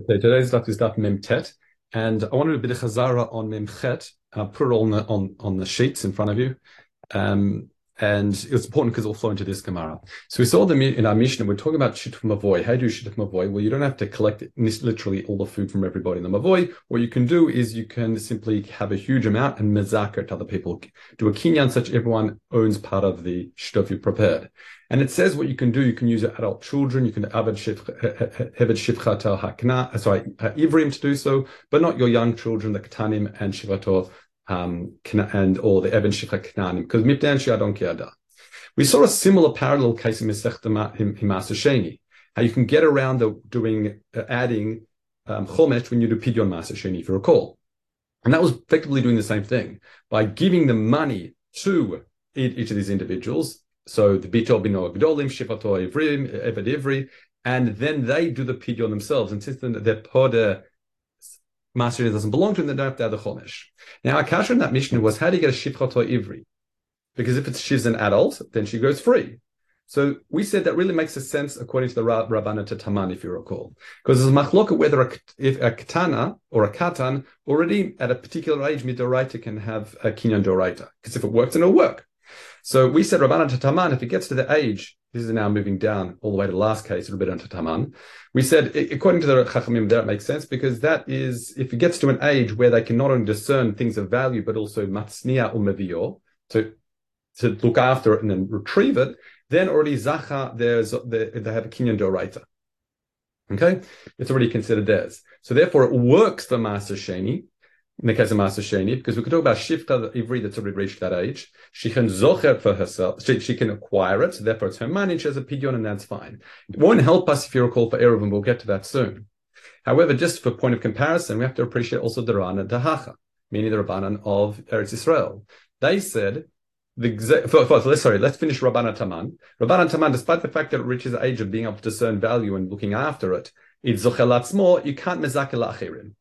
Okay, today's daf is daf Mem Tet, and I want to a bit of chazara on Mem Chet. I'll put it on the on, on the sheets in front of you. Um, and it's important because it'll flow into this Gemara. So we saw them in our Mishnah, we're talking about Shituf Mavoy. How do you Shituf Mavoy? Well, you don't have to collect literally all the food from everybody in the Mavoy. What you can do is you can simply have a huge amount and mezaka to other people. Do a kinyan such everyone owns part of the Shituf you prepared. And it says what you can do. You can use your adult children. You can avad shivcha hakna, sorry, uh, ivrim to do so, but not your young children, the katanim and shivato um, and or the Eben Shifra Knanim, because Mipdan Shiadon Kiada. We saw a similar parallel case in Masechta Himasa Sheni, how you can get around the doing uh, adding um, chomesh when you do pidyon masa sheni, if you recall, and that was effectively doing the same thing by giving the money to each of these individuals. So the bitol bino gdolim shifato ivrim eved and then they do the pidyon themselves. And since then they're poda master doesn't belong to him, they don't have to add the chomesh. Now, our kasha in that Mishnah was how do you get a shivchot ivri? Because if it's she's an adult, then she goes free. So we said that really makes a sense according to the Rabbana to Taman, if you recall, because there's a machloka whether a, if a katana or a katan already at a particular age midoraita can have a kinyan doraita, because if it works, then it'll work. So we said Rabbana to Taman, if it gets to the age this is now moving down all the way to the last case, a little bit. We said, according to the Chachamim, that makes sense because that is, if it gets to an age where they can not only discern things of value, but also matznia or to, to look after it and then retrieve it, then already Zacha, there's, they, they have a Kinyan Doraita. Okay? It's already considered theirs. So therefore it works for Maser Sheni, in the case of Maser Sheni, because we could talk about Shifta Ivri that's already reached that age. She can zocher for herself. She, she can acquire it. Therefore, it's her money. She has a pidyon, and that's fine. It won't help us if you recall for Erev, and we'll get to that soon. However, just for point of comparison, we have to appreciate also the Rana Dahacha, meaning the Rabbanan of Eretz Israel. They said the for, for, sorry, let's finish Rabbanan Taman. Rabbanan Taman, despite the fact that it reaches the age of being able to discern value and looking after it, it's more. You can't mezakel achirim.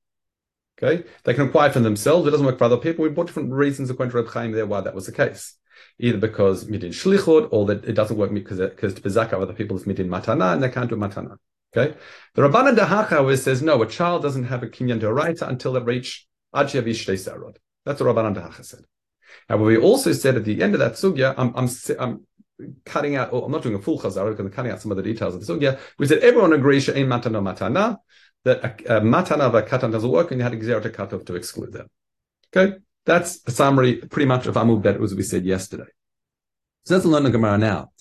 Okay, they can acquire for themselves. It doesn't work for other people. We brought different reasons according to Reb Chaim there why that was the case. Either because midin shlichut, or that it doesn't work because because to bezaka other people is midin matana and they can't do matana. Okay, the Rabbanan Dahacha always says no, a child doesn't have a kinyan doraita until they reach achiavish sarod. That's what Rabbanan Dahacha said. However, we also said at the end of that sugya, I'm, I'm, I'm cutting out, or I'm not doing a full chazara because I'm cutting out some of the details of the sugya. We said everyone agrees she'ain matana matana that a, a matana of a katan doesn't work, and you had a cut off to exclude them. Okay, that's a summary pretty much of Amud Bet as we said yesterday. So let's learn the Gemara now.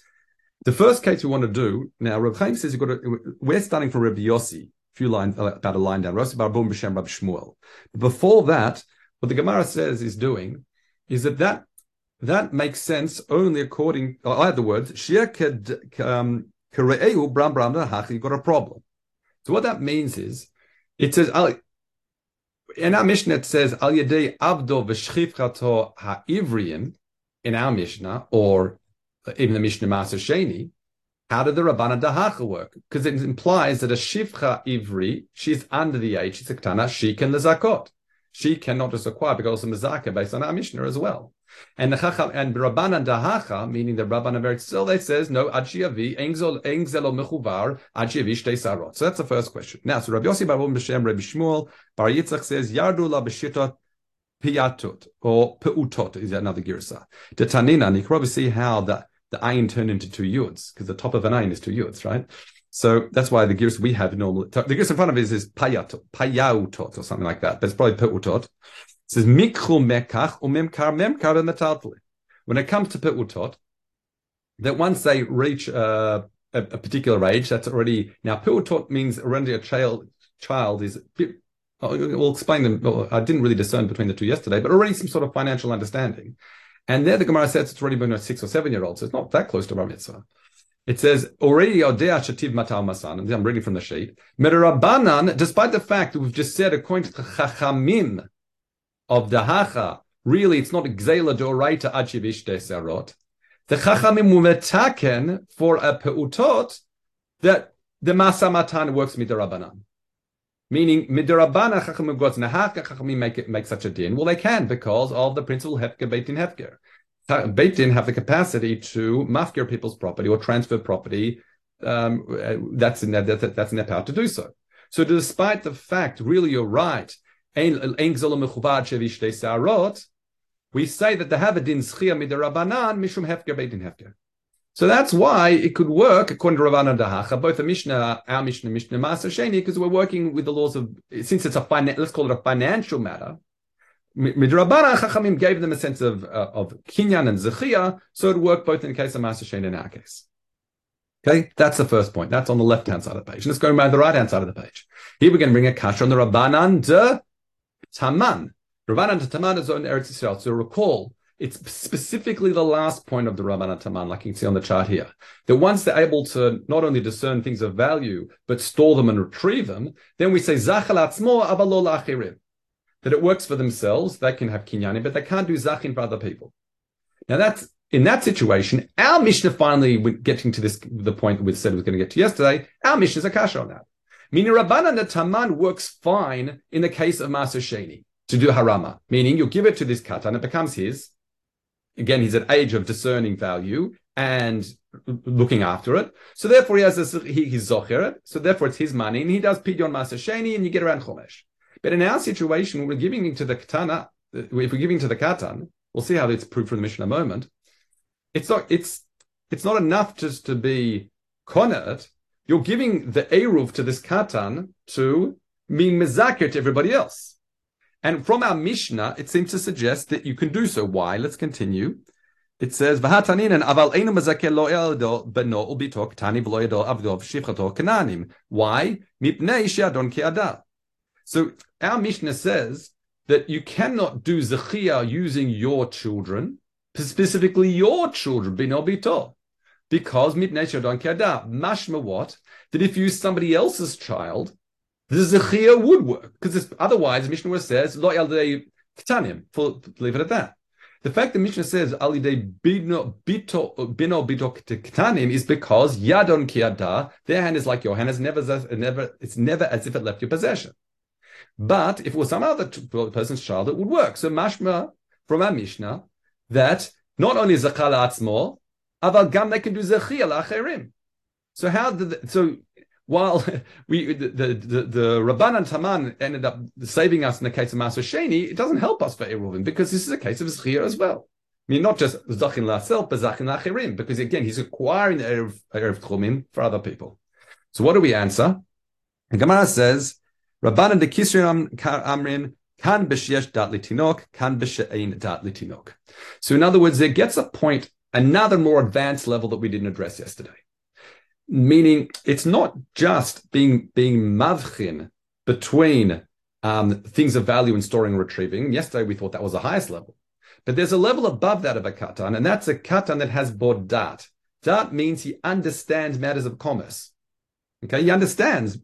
The first case we want to do now, Reb Chaim says you've got to, we're starting from Reb Yossi, a few lines uh, about a line down. Rossi Barbum B'Shem Rab Shmuel. Before that, what the Gemara says is doing is that that that makes sense only according. I have the words Shia um, Bram Bram You've got a problem. So what that means is, it says in our Mishnah it says Al Yedei Avdo v'Shchivchato Ha'Ivriim in our Mishnah or even the Mishnah Maser Sheni. How did the Rabbana Dahacha work? Because it implies that a Shivcha Ivri, she's under the age, she's a Ketana, she can the Zakot. She cannot just acquire because of Mazaka based on our Mishnah as well. And the Chacham and Rabbanan Dahacha, meaning the Rabban of Eretz says no Achiavi Engzelo Mechuvar Achiavi Shtei Sarot. So that's the first question. Now, so Rabbi Yossi Bar B'Shem Rabbi Shmuel Bar Yitzchak says Yardu La B'Shitot Piyatut or Peutot is another girsa. The Tanina, and you can probably see how the the ayin turned into two yuds because the top of an ayin is two yuds, right? So that's why the gears we have normally the gears in front of it is, payautot or something like that, but it's probably peutot says mikhu mekach umemkar memkar metaltli. When it comes to peutot, that once they reach uh, a, a, particular age, that's already now peutot means already a child. Child is. We'll explain them. I didn't really discern between the two yesterday, but already some sort of financial understanding. And there the Gemara says it's already been a six or seven year old, so it's not that close to bar mitzvah. It says already Shativ Matal Masan. I'm reading from the sheet. Medarabanan, despite the fact that we've just said according to Chachamim, of the Hacha, really it's not Gzela Doraita Achivish Serot. The Chachamim Mumetaken for a Peutot that the Masamatan works midarabanan. Meaning, midarabana chachamim goes nahaka chachamim make make such a din. Well, they can because of the principle hefker beitin hefker. Beitin have the capacity to mafkir people's property or transfer property. Um, that's in their, that's in their power to do so. So despite the fact, really you're right, we say that they have a din schia midarabanan mishum hefker beitin hefker. So that's why it could work according to Ravana Dahacha, both the Mishnah, our Mishnah, Mishnah Maser Sheni, because we're working with the laws of, since it's a finan- let's call it a financial matter. Midrabana Chachamim gave them a sense of uh, of kinyan and zechia, so it worked both in the case of Maser Sheni and our case. Okay, that's the first point. That's on the left hand side of the page. Let's go by the right hand side of the page. Here we're going to bring a kasha on the Rabbanan de Taman. Rabbanan Taman is on Eretz Yisrael. So recall, it's specifically the last point of the Rabbanan Taman, like you can see on the chart here. That once they're able to not only discern things of value, but store them and retrieve them, then we say Zachalatzmo avalo lachirim. That it works for themselves, they can have kinyani, but they can't do zachin for other people. Now that's in that situation, our Mishnah finally getting to this the point that we said we were going to get to yesterday. Our Mishnah is a kasha on that. Meaning Rabbanan the Taman works fine in the case of Maser Sheni to do harama, meaning you give it to this katan, it becomes his. Again, he's at age of discerning value and looking after it. So therefore, he has a, he, he's zocher So therefore, it's his money, and he does pidyon Maser Sheni, and you get around chomesh. But in our situation, we're giving to the katana. Uh, if we're giving to the katan, we'll see how it's proved from the Mishnah in a moment it's not it's it's not enough just to be konet. You're giving the eruv to this katan to mean mezakir to everybody else. And from our Mishnah, it seems to suggest that you can do so. Why? Let's continue. It says, "V'hatanin aval lo yado beno ubitok tani v'lo yado avdov shivchato kananim." Why? So our Mishnah says that you cannot do zechia using your children specifically your children, bino bito. Because mitnei don't care Mashma what? That if you use somebody else's child, the zechia would work. Because otherwise, Mishnah says, lo yaldei ketanim. Leave it at that. The fact that Mishnah says alidei bino bito bino bito ketanim is because yadon kiada, their hand is like your hand, is never, never, it's never as if it left your possession. But if it was some other person's child, it would work. So mashma from our Mishnah that not only zakal atzmo, aval gam they can do zechia lacherim. So how did so while we the the, the, the Rabbanan Taman ended up saving us in the case of Maser Sheni, it doesn't help us for Eruvin because this is a case of zechia as well. I mean, not just zachin laself, but zachin lacherim, because again, he's acquiring the erev, erev tchumim for other people. So what do we answer? The Gemara says, Rabbanan de Kisrim Amrin Kan dat litinok, kan b'she'ein dat litinok. So in other words, there gets a point, another more advanced level that we didn't address yesterday. Meaning it's not just being, being mavchin between um, things of value and storing and retrieving. Yesterday we thought that was the highest level. But there's a level above that of a katan, and that's a katan that has bodat. Dat means he understands matters of commerce. Okay, he understands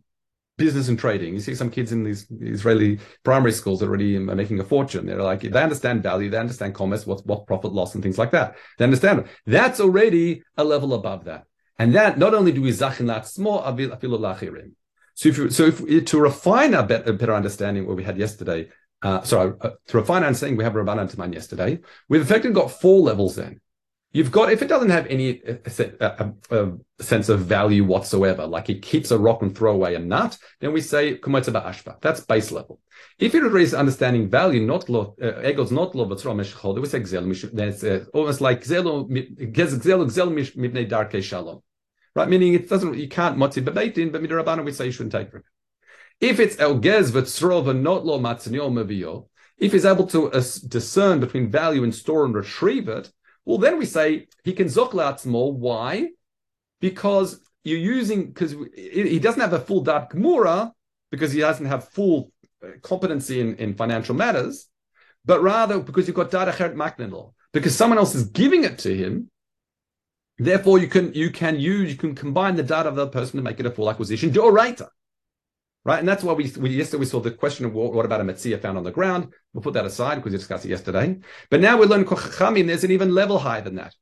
business and trading. You see some kids in these Israeli primary schools already are making a fortune. They're like, they understand value, they understand commerce, what's what profit loss and things like that. They understand it. That's already a level above that. And that not only do we zachin small afilu lachirim. So if, so if to refine a better, better understanding what we had yesterday, uh, sorry, uh, to refine understanding we have Rabbanan Taman yesterday, we've effectively got four levels then. You've got, if it doesn't have any a, sense of value whatsoever, like it keeps a rock and throw away a nut, then we say kumotzaba ashba. That's base level. If it is understanding value, not lo, uh, ego's not v'tzro meshchol, we say gzel, then it's uh, almost like gzelo, gzelo, gzelo mibnei darke shalom. Right? Meaning it doesn't, you can't motzi bebeitin, but midrabana we say you shouldn't take it. If it's elgez v'tzro v'not lo matzinyo meviyo, if he's able to uh, discern between value and store and retrieve it, well, then we say he can more. Why? Because you're using because he doesn't have a full dat gemura because he doesn't have full uh, competency in, in financial matters, but rather because you've got data acheret maknidl because someone else is giving it to him. Therefore, you can you can use you can combine the data of the person to make it a full acquisition. Do a rater right? And that's why we, we yesterday we saw the question of what, what about a metzia found on the ground. We'll put that aside because we discussed it yesterday. But now we learn kochachamim. There's an even level higher than that.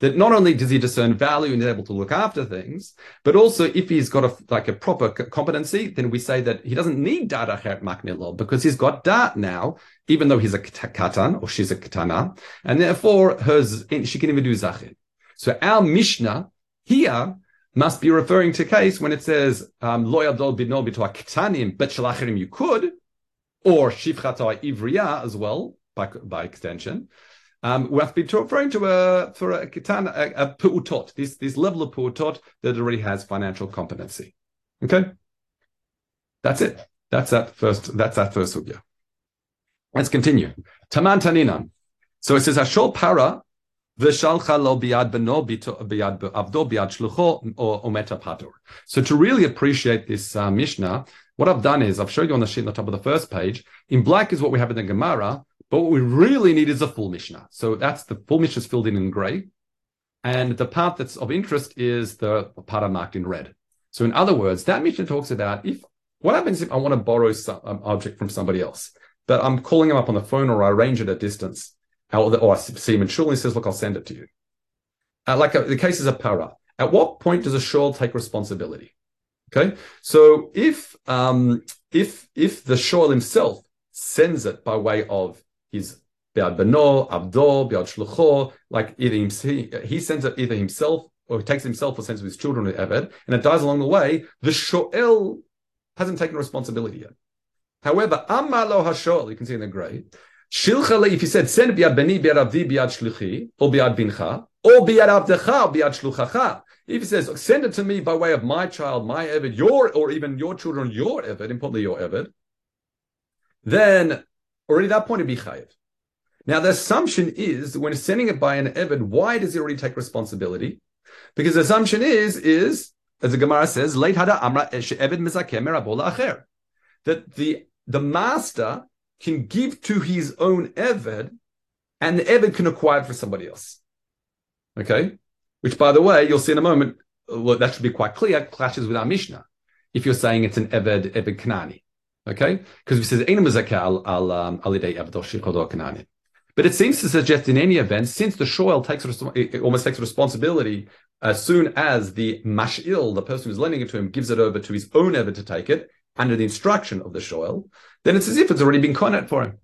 That not only does he discern value and is able to look after things, but also if he's got a like a proper competency, then we say that he doesn't need data maknilo because he's got dat now, even though he's a katan or she's a katana, and therefore hers she can even do zachin. So our Mishnah here must be referring to case when it says um, lo yadol bidno bito ketanim bet shalachirim you could, or shivchata ivriya as well by, by extension. Um, we have to be referring to a for a ketan a, a pu'utot, this this level of pu'utot that already has financial competency. Okay, that's it. That's that first. That's that first sugya. Let's continue. Taman taninan. So it says Hashol para So to really appreciate this uh, Mishnah, what I've done is I've showed you on the sheet on the top of the first page. In black is what we have in the Gemara, but what we really need is a full Mishnah. So that's the full Mishnah is filled in in gray, and the part that's of interest is the part I marked in red. So in other words, that Mishnah talks about if what happens if I want to borrow some um, object from somebody else, but I'm calling them up on the phone or I arrange it at distance, or, or in shul and he says, "Look, I'll send it to you." Uh, like a, uh, the case is a para. At what point does a shul take responsibility? Okay, so if um, if if the shul himself sends it by way of his Biad Beno, Abdo, Biad Shlucho, like either he, he sends it either himself or he takes himself or sends it with his children to Eved, and it dies along the way, the Shoel hasn't taken responsibility yet. However, Amalo Hashol, you can see in the grey, Shilchale, if he said, send biad beni, biad avdi, biad shluchi, or biad bincha, or biad avdecha, biad shluchacha. If he says, send it to me by way of my child, my Evid, your, or even your children, your Evid, importantly your Evid, then already that point would be chayiv. Now, the assumption is when sending it by an Evid, why does he already take responsibility? Because the assumption is, is as the Gemara says, late hada amra she'eved mizakem acher. That the the master can give to his own eved, and the eved can acquire it for somebody else. Okay, which by the way, you'll see in a moment. That should be quite clear. Clashes with our Mishnah. If you're saying it's an eved eved kanani, okay, because it says al al um. But it seems to suggest in any event, since the shoel takes almost takes responsibility as soon as the mashil, the person who's lending it to him, gives it over to his own ever to take it under the instruction of the shoel, then it's as if it's already been conned for him,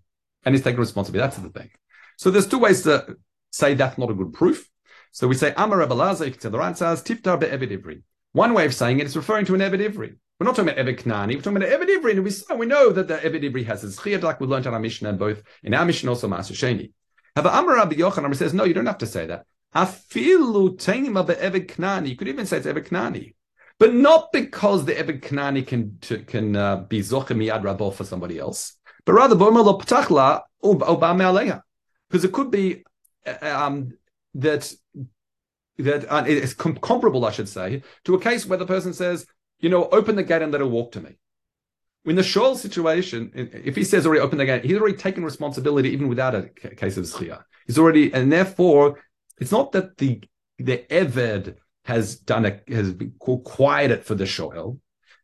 and he's taking responsibility. That's the thing. So there's two ways to say that's not a good proof. So we say Amar Abalaza, the says Tiftar be'evid ivri. One way of saying it is referring to an ivri. We're not talking about Knani, we're talking about Ivri, and we, we know that the Ivri has his chiyad, like we learned in our Mishnah, and both in our Mishnah, also Maser Sheni. However, Amar Rabbi Yochanan says, no, you don't have to say that. Afilu of Evid Knani, you could even say it's Knani. But not because the Evid Knani can, to, can uh, be Zoche Miyad Rabo for somebody else, but rather, Because it could be uh, um, that that uh, it's com- comparable, I should say, to a case where the person says, you know, open the gate and let her walk to me. In the Shoal situation, if he says already open the gate, he's already taken responsibility even without a case of Zchia. He's already, and therefore, it's not that the the Eved has done a has quieted for the Shoel.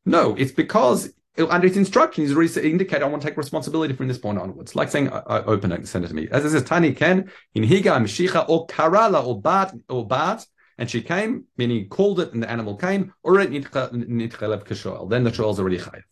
No, it's because under his instruction, he's already indicated, I want to take responsibility from this point onwards. Like saying, I, I open it and send it to me. As it says, Tani Ken, in Higa, Mishicha, or Karala, or Bat, or Bat, and she came, meaning called it, and the animal came, or it Nitchelev Kashoel. then the shoel is already chayiv.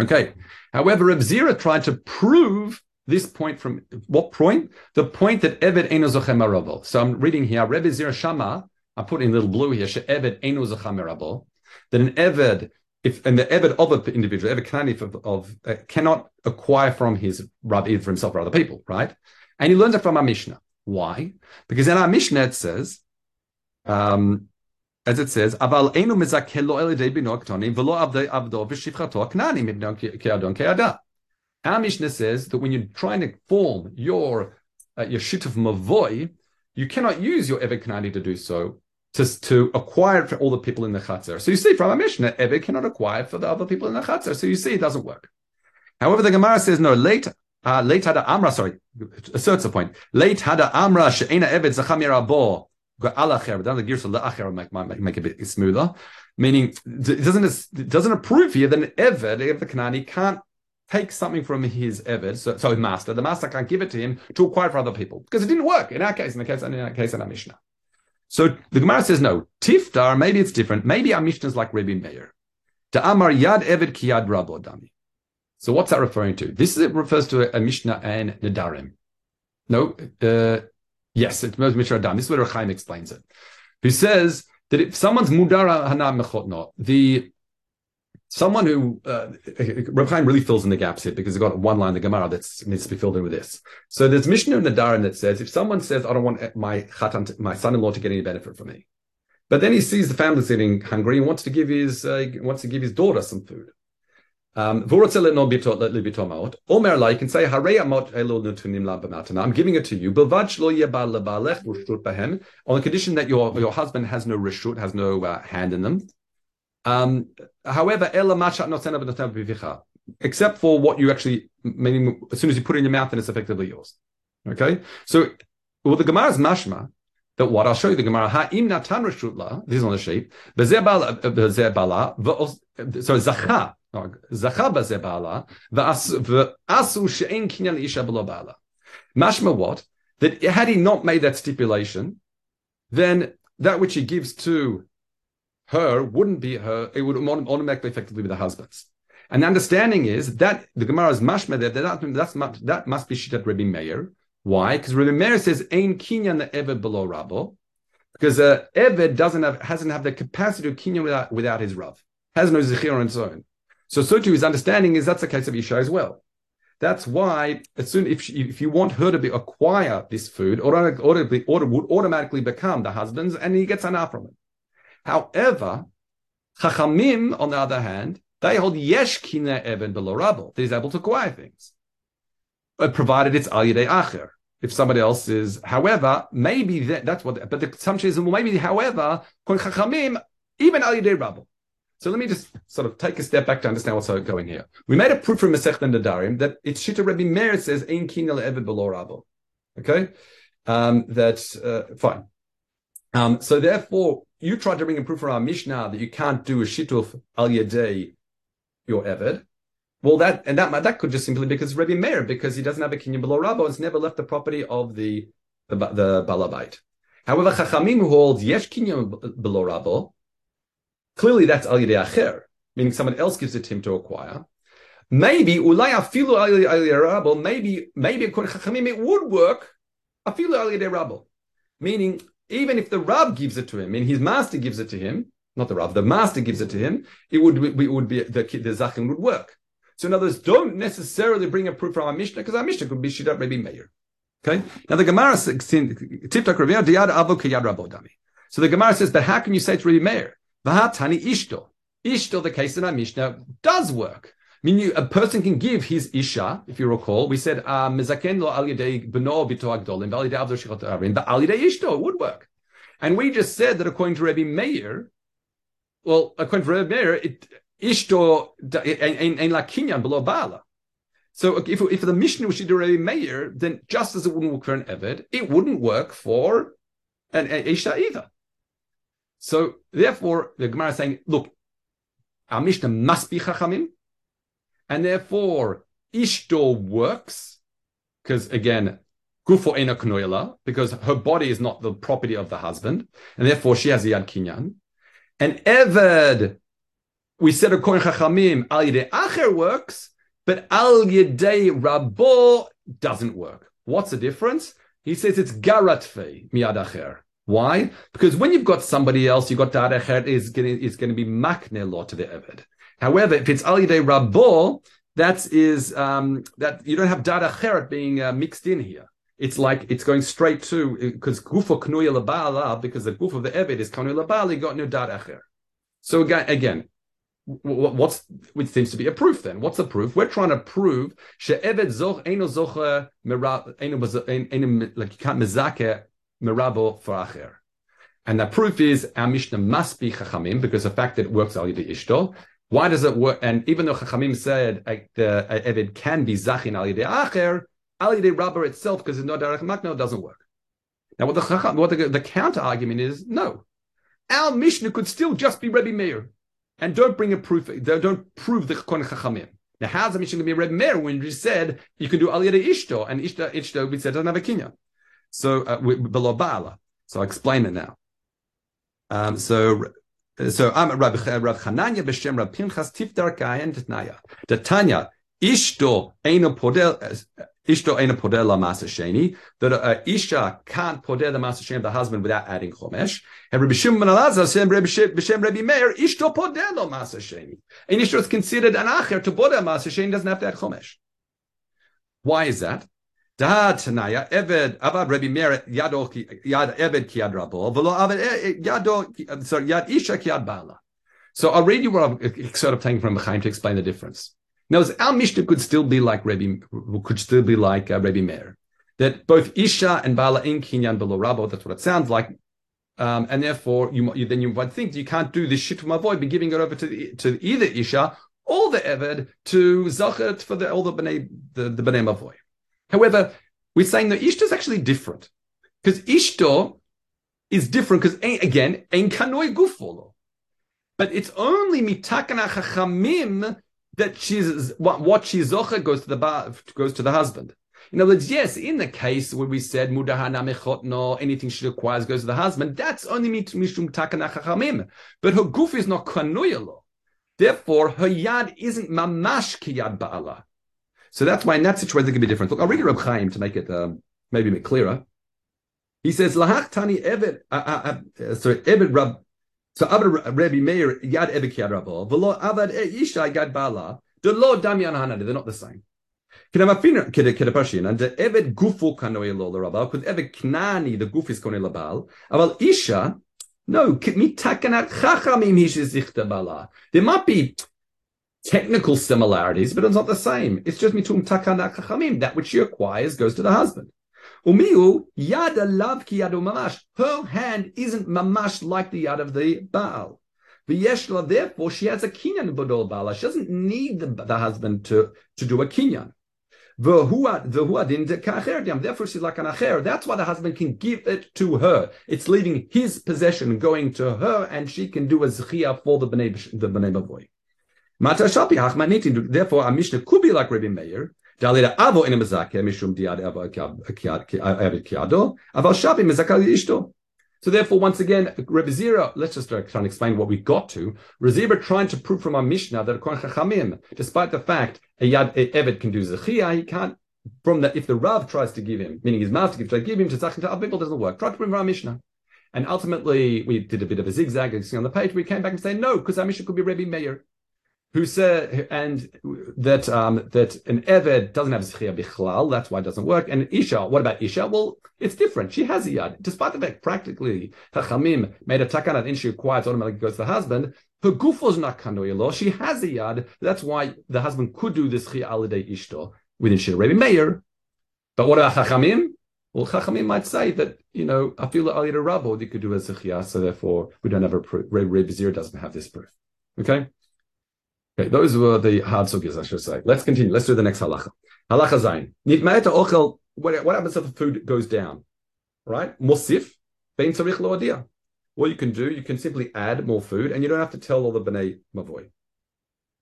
Okay. However, Reb Zira tried to prove this point from what point? The point that Eved Eno Zochem So I'm reading here, Reb Zira Shama, I put in little blue here, She Eved Eno Zochem that an Eved, if and the Eved of an individual, Eved Kanif of, of uh, cannot acquire from his Rabbi for himself or other people, right? And he learns it from our Mishnah. Why? Because in our Mishnah it says um, as it says, "Aval enu mezakel lo elidei bino aktonim v'lo avdei avdo v'shivchato aknani mibno ke'adon ke'ada." Our Mishnah says that when you're trying to form your uh, your shit of mavoy, you cannot use your Eved Kanani to do so to, to acquire for all the people in the Chatzar. So you see from our Mishnah, Eved cannot acquire for the other people in the Chatzar. So you see it doesn't work. However, the Gemara says, no, later, uh, late hada amra, sorry, asserts a point. Late hada amra she'ena Eved zachamir abo alacher, but the gears of la'acher make, make it a bit smoother. Meaning, it doesn't it doesn't approve here that an eved, the Kanani, can't take something from his eved, so, so master. The master can't give it to him to acquire for other people because it didn't work in our case, in the case, in our case in our Mishnah. So the Gemara says no. Tiftar, maybe it's different. Maybe our Mishnah is like Rabbi Meir. To Amar Yad Eved Kiyad Rabo Dami. So what's that referring to? This is, it refers to a, a Mishnah and Nedarim. No, uh, Yes, it's Mishnah Adam. This is where Chaim explains it. He says that if someone's mudara hana mechotno, the someone who uh, Reb Chaim really fills in the gaps here because he's got one line in the Gemara that needs to be filled in with this. So there's Mishnah in the Darim that says if someone says I don't want my chatan, my son-in-law to get any benefit from me, but then he sees the family sitting hungry and wants to give his uh, wants to give his daughter some food. Um, Omer like can say, I'm giving it to you. On the condition that your, your husband has no reshut, has no uh, hand in them. Um, However, except for what you actually, meaning as soon as you put it in your mouth, then it's effectively yours. Okay? So, well, the Gemara's mashma, that what I'll show you the Gemara, ha'im natan reshutla, this is on the sheep, so zacha, zacha bazebala, v'asu she'en kinyan isha bala. Mashma what? That had he not made that stipulation, then that which he gives to her wouldn't be her, it would automatically effectively be the husband's. And the understanding is that the Gemara's mashma there, that, that's, that must be shittat Rabbi Meir. Why? Because Rabbi Meir says, ain kinyan the Eved below Rabbo. Because uh, Eved doesn't have, hasn't have the capacity to kinyan without, without his Rav. Has no zechir on its own. So, so too his understanding is that's the case of Isha as well. That's why as soon if she, if you want her to be, acquire this food, would automatically become the husband's, and he gets enough from it. However, Chachamim, on the other hand, they hold yesh kina even below rabble, that he's able to acquire things, provided it's al yedei acher. If somebody else is, however, maybe that, that's what. But the assumption is, well, maybe, however, chachamim even al yedei rabble. So let me just sort of take a step back to understand what's going here. We made a proof from Masech Nadarim that it's Shita Rebbe Meir says Ein Kinel Eved Below Rabo. Okay, um, that's uh, fine. Um, so therefore, you tried to bring a proof from our Mishnah that you can't do a shituf al yedei your Eved. Well, that and that that could just simply be because Rebbe Meir because he doesn't have a kinyan below Rabo, it's never left the property of the the, the balabite. However, Chachamim who holds yesh kinyan below Rabo Clearly, that's al acher, meaning someone else gives it to him to acquire. Maybe ulay afilu al Maybe maybe according to Chachamim it would work afilu al rabble, meaning even if the rab gives it to him, mean his master gives it to him, not the rab, the master gives it to him, it would it would be the the zachin would work. So in other words, don't necessarily bring a proof from our Mishnah because our Mishnah could be Shidat Rabbi Meir. Okay. Now the Gemara says. So the Gemara says, "But how can you say it's Rabbi Meir?" Vahatani ishto. Ishto, the case in our Mishnah, does work. I mean, you, a person can give his isha, if you recall. We said, uh, mezaken lo al yedei beno bito agdolim, al yedei avdo shechot arin, but al yedei ishto, it would work. And we just said that according to Rabbi Meir, well, according to Rabbi Meir, it, ishto ain't like kinyan below bala. So if, if the Mishnah was to do Rabbi Meir, then just as it wouldn't work for an Eved, it wouldn't work for an, an Isha either. So therefore, the Gemara is saying, look, our Mishnah must be Chachamim, and therefore Ishto works, because again, Gufo Ena Knoila, because her body is not the property of the husband, and therefore she has Yad Kinyan. And Eved, we said according to Chachamim, Al Yedei Acher works, but Al Yedei Rabo doesn't work. What's the difference? He says it's Garatfe Miad Acher. Why? Because when you've got somebody else, you've got is going is going to be makne law to the Eved. However, if it's Ali de Rabo, that is um, that you don't have Da'arechet being uh, mixed in here. It's like it's going straight to because Gufo Knuya Labala, because the Guf of the Eved is Knuya Labala, got no Da'arechet. So again, again, what's which seems to be a proof then what's the proof we're trying to prove she'eved zoch eno zoch eno like you can't mezake merabo for acher. And the proof is our Mishnah must be Chachamim because the fact that it works al yidei ishto. Why does it work? And even though Chachamim said the uh, Eved can be Zachin al yidei acher, al rabber itself because it's no derech makno doesn't work. Now what the Chacham, what the, the counter argument is, no, our Mishnah could still just be Rebbe Meir, and don't bring a proof. Don't prove the Kon Chachamim. Now, how's the Mishnah going to be Rebbe Meir when we said you can do al yidei ishto and ishto ishto we said doesn't have a kinyan. So uh, below Ba'ala. So I'll explain it now. Um, so so I'm Rav Chananya b'shem Rav Pinchas tiftar kayan tnaya. The Tanya ishto eino podel Ishto ena Podel la sheni, that uh, Isha can't Podel the masa sheni of the husband without adding chomesh. And Rabbi Shimon ben Elazar said, B'Shem Rabbi Meir, Ishto Podel masa sheni. And Ishto is considered an acher to Podel masa sheni, doesn't have to add chomesh. Why is that? Da Tanaya, Eved, Avad Rabbi Meir, Yado, Yad Eved ki yad rabo, velo Aved Yado, sorry, Yad Isha ki yad bala. So you what I'm sort of taking from Chaim to explain the difference. Now, our Mishnah could still be like Rabbi, could still be like uh, Rabbi Meir, that both Isha and Bala in Kinyan below Rabo, that's what it sounds like. Um, and therefore, you, you, then you might think you can't do this shit from avoid, be giving it over to the, to either Isha or the Eved to Zachet for the all the Bnei the, the Bnei Mavoy. However, we're saying that Ishto is actually different because Ishto is different because again, ein kanoi gufolo. But it's only mitakana chachamim that she's what, what she's zocha goes to the goes to the husband. In other words, yes, in the case where we said mudahana mechotno, anything she requires goes to the husband, that's only mishum takana chachamim. But her goof is not kanuyalo. Therefore, her yad isn't mamash kiyad ba'ala. So that's why in that situation it can be different. Look, I'll read Reb Chaim to make it um, maybe a bit clearer. He says, "Lahach tani eved, uh, uh, uh, sorry, eved rab so Avad Rabbi Meir Yad Ebekiyad Rabbo, Velo Avad Isha Yad Bala, the Lord Damian Hanadi, they're not the same. can i have a feeling, Kedamafina Kedapashin, and the Eved Gufu Kanoe Lo Rabal, because Eved Knani, the Guf is Kone Labal, Aval Isha, no. There might be technical similarities, but it's not the same. It's just mitum takanat chachamim. That which she acquires goes to the husband. Umiu yada lav ki yadu mamash. Her hand isn't mamash like the yad of the Baal. V'yeshla, therefore, she has a kinyan b'dol Baal. She doesn't need the, the husband to, to do a kinyan. Therefore, she's like an acher. That's why the husband can give it to her. It's leaving his possession going to her, and she can do a zechia for the bnei the bnei bavoy. Therefore, a mishnah could be like Rabbi Meir, Dalida avo in mezake mishum diad kiado, aval shabi mezaka ishto. So therefore, once again, Rebbe Zira, let's just uh, try and explain what we got to. Rebbe trying to prove from our Mishnah that according to Chachamim, despite the fact a Yad a Eved can do Zechia, he can't, from that, if the Rav tries to give him, meaning his master gives, to give him to Zachin to people, doesn't work. Try to prove from our Mishnah. And ultimately, we did a bit of a zigzag and on the page. We came back and say, no, because our Mishnah could be Rebbe Meir who said and that um, that an eved doesn't have zechia bichlal, that's why it doesn't work. And isha, what about isha? Well, it's different. She has a yad, despite the fact practically Chachamim made a takanat and she acquires automatically goes to the husband. Her guf was not kanoyelo. She has a yad. That's why the husband could do this chia alidei ishto within shir Rabbi Meir. But what about Chachamim? Well, Chachamim might say that you know afila alida rabo they could do a zechia, so therefore we don't have a proof. Rabbi Zir doesn't have this proof. Okay. Okay, those were the hard sugyas, I should say. Let's continue. Let's do the next halacha. Halacha zayin. Nitma'eta ochel. What happens if the food goes down? Right? Mosif. Ben tzarich loadia. What you can do, you can simply add more food, and you don't have to tell all the bnei mavoy.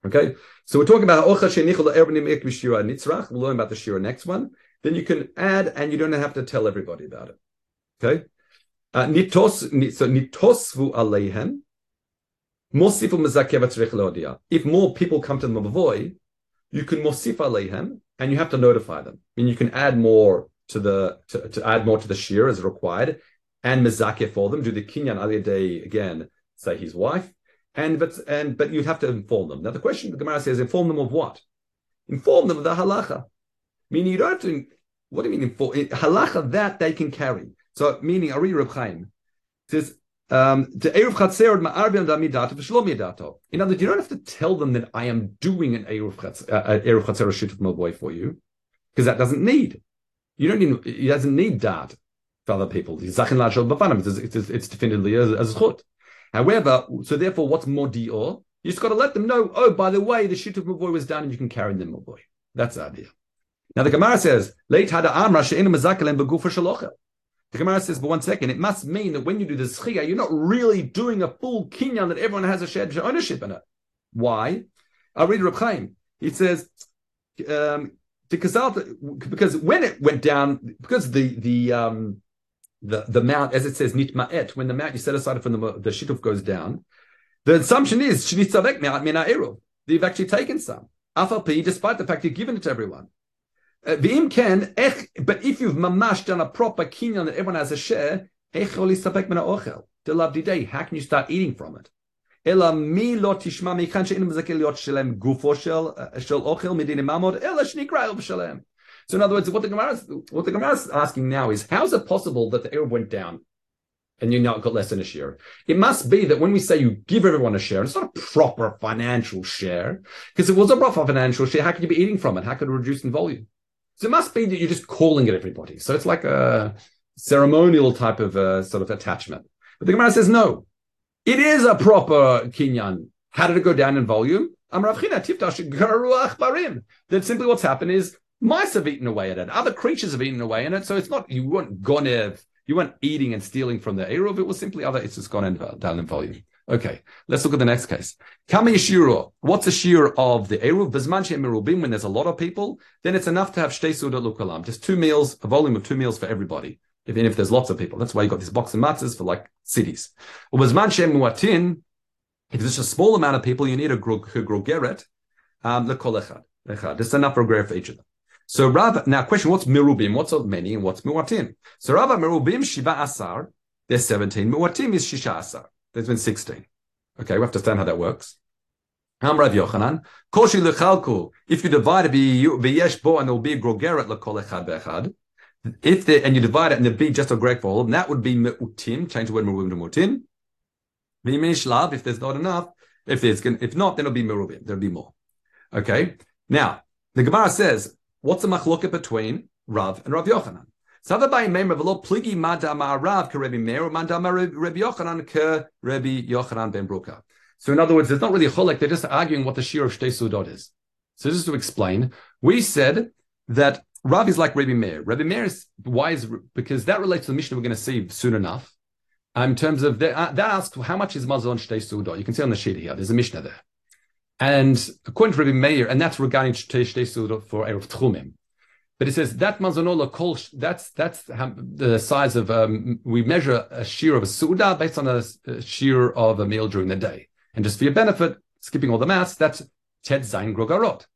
Okay, so we're talking about ocha shenichol erbanim shira nitzrach. We'll learn about the shira next one. Then you can add, and you don't have to tell everybody about it. Okay, uh, nitos so nitosvu aleihem if more people come to the mavoy, you can mosif aleihem, and you have to notify them. I mean, you can add more to the to, to add more to the shear as required, and mezakeh for them. Do the kinyan day again, say his wife, and but and but you'd have to inform them. Now the question the Gemara says, inform them of what? Inform them of the halacha. Meaning you don't have to. What do you mean inform halacha that they can carry? So meaning Ari Reb Chaim says um, in other words, you don't have to tell them that I am doing an Eruv Chatzera Shituf Maboy for you, because that doesn't need. You don't need, it doesn't need that for other people. It's, it's, it's definitively as, as chut. However, so therefore, what's more dior? You just got to let them know, oh, by the way, the Shituf Maboy was done and you can carry them Maboy. That's the idea. Now the Gemara says, late hada amra she'enu mezakelem begufa shalocha. The Gemara says, but one second, it must mean that when you do the zchia, you're not really doing a full kinyan that everyone has a shared ownership in it. Why? I'll read Reb Chaim. He says, um, because when it went down, because the the um, the the mount, as it says, nitma'et, when the mount you set aside from the the shituf goes down, the assumption is eruv. They've actually taken some. Afalpi, despite the fact you've given it to everyone. V'im ken, but if you've mamash done a proper kinyan that everyone has a share, echol isapek min ha'ochel. Dilav day, how can you start eating from it? Ela mi lo tishma mechan she'in mezake liot shelem gufo shel, shel ochel midin mamod, ela shnikra el b'shalem. So in other words, what the Gemara is, what the Gemara is asking now is, how is it possible that the Arab went down and you now got less than a share? It must be that when we say you give everyone a share, it's not a proper financial share because it was a proper financial share. How could you be eating from it? How could it reduce in volume? So it must be that you're just calling it everybody. So it's like a ceremonial type of uh, sort of attachment. But the Gemara says no. It is a proper kinyan. How did it go down in volume? That simply what's happened is mice have eaten away at it. Other creatures have eaten away in it. So it's not, you weren't gonev, you weren't eating and stealing from the Eruv. It was simply other, it's just gone in, down in volume. Okay, let's look at the next case. Kami shiro. What's a shear of the Eruv? Bezman merubim. when there's a lot of people, then it's enough to have shtei suda lukalam, just two meals, a volume of two meals for everybody even if there's lots of people. That's why you got this box of matzahs for like cities. muatin, if there's a small amount of people, you need a grogeret, um, There's enough grogeret for each of them. So Rav, now question, what's mirubim? What's many and what's muatin? So Rav mirubim shiva asar, there's 17. Muatim is shisha asar. There's been 16. Okay, we have to understand how that works. Am Rav Yochanan, koshi lechalku, if you divide it, v'yesh bo, and there will be a grogeret lekol echad be'echad, if the and you divide it and the be just a great for all, that would be me'utim. Change the word merubim to mutim. V'yimin if there's not enough, if there's if not, then it'll be merubim. There'll be more. Okay. Now the Gemara says, what's the machloket between Rav and Rav Yochanan? So in other words, it's not really a cholek. They're just arguing what the shir of shtei sudot is. So just to explain, we said that Rav is like Rabbi Meir. Rabbi Meir is wise because that relates to the Mishnah we're going to see soon enough. In terms of that, uh, that asks how much is mazon shtei suda. You can see on the sheet here. There's a Mishnah there, and according to Rabbi Meir, and that's regarding shtei suda for erev tchumim. But it says that mazonola kol. That's that's the size of. Um, we measure a shear of a suda based on a, a shear of a meal during the day, and just for your benefit, skipping all the maths, that's ted zayin grogarot.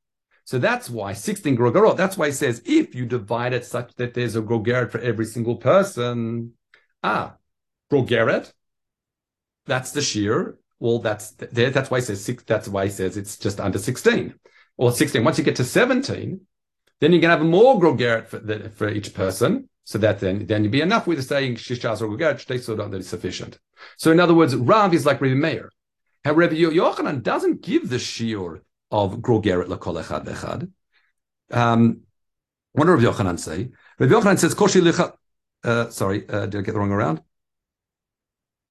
So that's why 16 grogarot. that's why he says if you divide it such that there's a grogeret for every single person, ah, grogeret, that's the shear. Well, that's that's why he says six, that's why he says it's just under 16 or 16. Once you get to 17, then you can have more grogeret for, the, for each person. So that then, then you'd be enough with saying shishas or grogeret, they sort that is sufficient. So in other words, Rav is like Rabbi Meir. However, Yochanan doesn't give the shiur of Grogeret Lakol Echad Echad. Um, what did Rabbi Yochanan say? Rabbi Yochanan says, Koshi uh, sorry, uh, did I get the wrong around?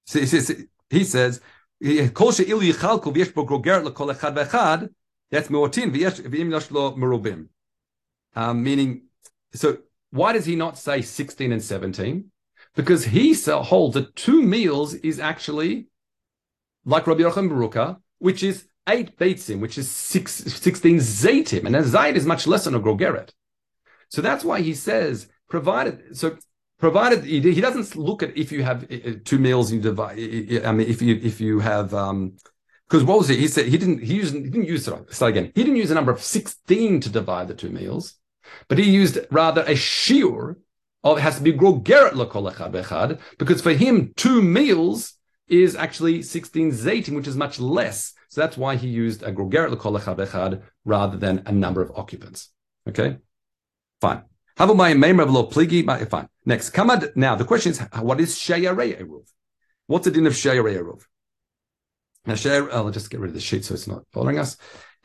He says, he says, Koshi Il Bo Grogeret Lakol Echad Echad, that's Meotin V'yesh Lo Merubim. Um, meaning, so why does he not say 16 and 17? Because he holds that two meals is actually like Rabbi Yochanan Baruka, which is eight beitzim, which is six, 16 zaitim. and a zayt is much less than a grogeret. So that's why he says, provided, so provided he, doesn't look at if you have uh, uh, two meals, you divide, I mean, if you, if you have, um, because what was it? He said he didn't, he used, he didn't use, start again, he didn't use a number of 16 to divide the two meals, but he used rather a shiur of, it has to be grogeret lakol echad because for him, two meals is actually 16 zaytim, which is much less so that's why he used a grogeret l'kol echad rather than a number of occupants. Okay, fine. Havum my maimalo pliggy, fine. Next, kamad. Now the question is, what is shayarei eruv? What's the din of shayarei eruv? Now, shayar, uh, oh, I'll just get rid of the sheet so it's not bothering us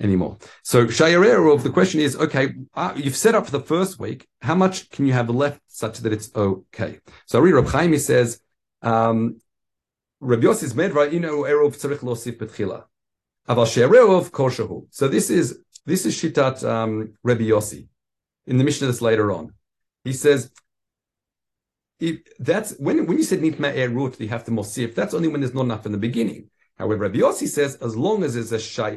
anymore. So shayarei eruv. The question is, okay, uh, you've set up for the first week. How much can you have left such that it's okay? So Reb Chaim says, um, Reb Yossi's medra, know, eruv tzarich losif betchila. So this is this is Shitat um, Rebbe Yossi in the Mishnah that's later on. He says if that's when when you said nitma erut, you have to mosif. That's only when there's not enough in the beginning. However, Rabbi Yossi says as long as there's a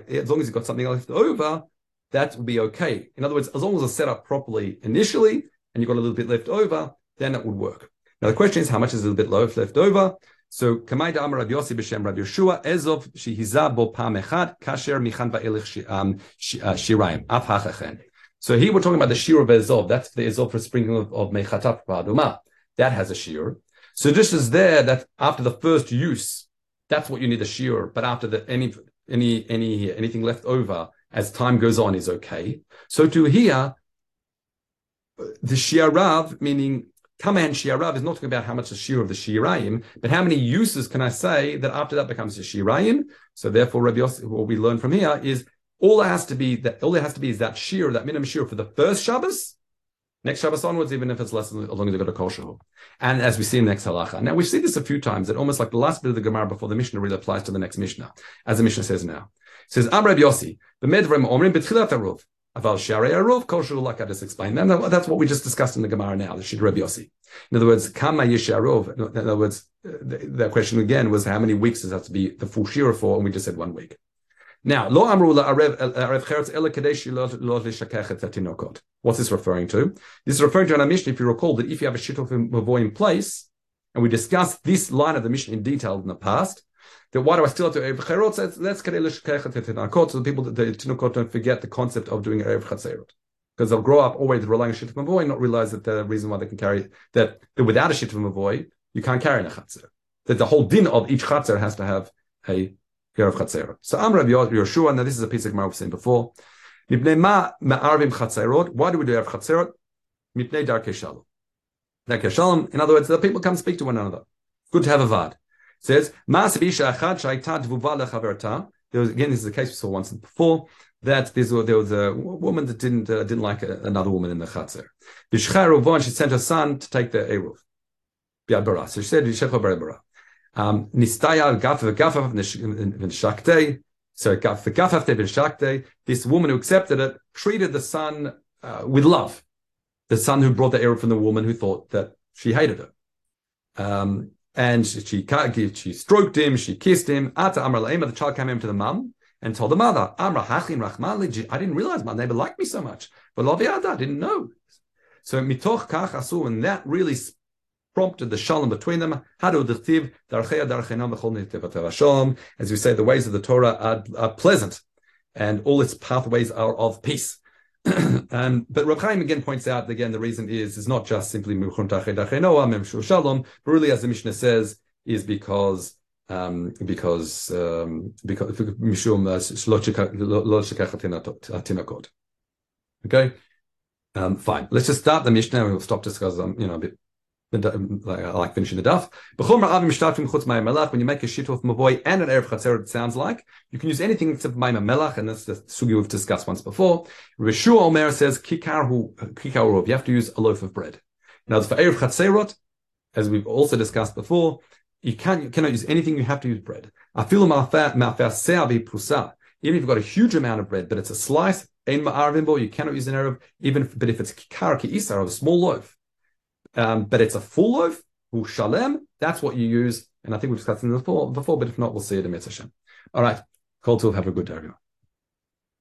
as long as you've got something left over, that will be okay. In other words, as long as it's set up properly initially and you've got a little bit left over, then it would work. Now the question is how much is a little bit left over? So Kamai Amar Rabbi Yossi b'Shem Rabbi Yeshua Ezov bo pam echad kasher michan va'elich um, uh, shirayim af hachachen. So here we're talking about the shir of Ezov. That's the Ezov for sprinkling of, of Mechatat Paduma. That has a shir. So just as there, that after the first use, that's what you need a shir. But after that, any any any anything left over as time goes on is okay. So to here, the shiarav, meaning Kaman shiarav, is not talking about how much the shir of the shirayim, but how many uses can I say that after that becomes a shirayim? So therefore, Rabbi Yossi, what we learn from here is all it has to be that all it has to be is that shir, that minimum shir for the first Shabbos, next Shabbos onwards, even if it's less than, as long as you got a kosher. And as we see in the next halacha. Now we see this a few times that almost like the last bit of the Gemara before the Mishnah really applies to the next Mishnah, as the Mishnah says now. It says Am Rabbi Yossi, the Medvrem Omrim Betchilat Arov. Aval Sharei Arov Kosher like I just explained. And that's what we just discussed in the Gemara now, the Shid Rabbi Yossi. In other words, Kama Yisharov. In other words, uh, the, the, question again was how many weeks does that have to be the full shira for? And we just said one week. Now, lo amru la'arev uh, tinokot. What's this referring to? This is referring to an Mishnah, if you recall, that if you have a shituf mavoy in place, and we discussed this line of the Mishnah in detail in the past, that why do I still have to Erev? Says, let's get lishakech et tinokot, so the people, the tinokot don't forget the concept of doing Erev Chatzerot. Because they'll grow up always relying on shituf mavoy and not realize that the reason why they can carry, that, that without a shituf mavoy, you can't carry a chatzer. That the whole din of each chatzer has to have a Erev Chatzerot. So Am Rav Yoshua, now this is a piece of Gemara we've seen before. Mipnei ma ma'arvim chatzerot. Why do we do Erev Chatzerot? Mipnei darkei shalom. Darkei shalom. In other words, the people come speak to one another. Good to have a vad. Says ma'asibisha achad shayta dvuva lechaverta. There was again, this is a case we saw once before that there was a woman that didn't uh, didn't like a, another woman in the. Bishchar she sent her son to take the eruv. So she said, "Yishecha bara." Um, Nistaya gaf v'gafaf v'nshakte. So gaf v'gafaf v'nshakte. This woman who accepted it treated the son uh, with love. The son who brought the eruv from the woman who thought that she hated her. Um, and she, she stroked him, she kissed him. Ata Amra the child came in to the mum and told the mother, Amra Hachin Rachman I didn't realize my neighbor liked me so much. But Laviada, I didn't know. So mitoch kach asu, and that really prompted the shalom between them. As we say, the ways of the Torah are, are pleasant, and all its pathways are of peace. um, but Rav Chaim again points out again the reason is is not just simply shalom, but really, as the Mishnah says, is because um, because um, because Okay, um, fine. Let's just start the Mishnah. And We'll stop discussing, you know, a bit I like finishing the daf. When you make a shituf mavoy and an erev chatzeret, it sounds like you can use anything except ma'im melach, and that's the sugi we've discussed once before. Rishu Omer says kikar kikar You have to use a loaf of bread. Now, for erev chatzerot, as we've also discussed before, you can't you cannot use anything. You have to use bread. Afilu pusa. Even if you've got a huge amount of bread, but it's a slice, you cannot use an erev. Even but if it's kikar ki isar, a small loaf um, but it's a full loaf, hu shalem. That's what you use. And I think we've discussed it before, before, but if not, we'll see it in Mitzvah. All right. Kol Tov, have a good day, everyone.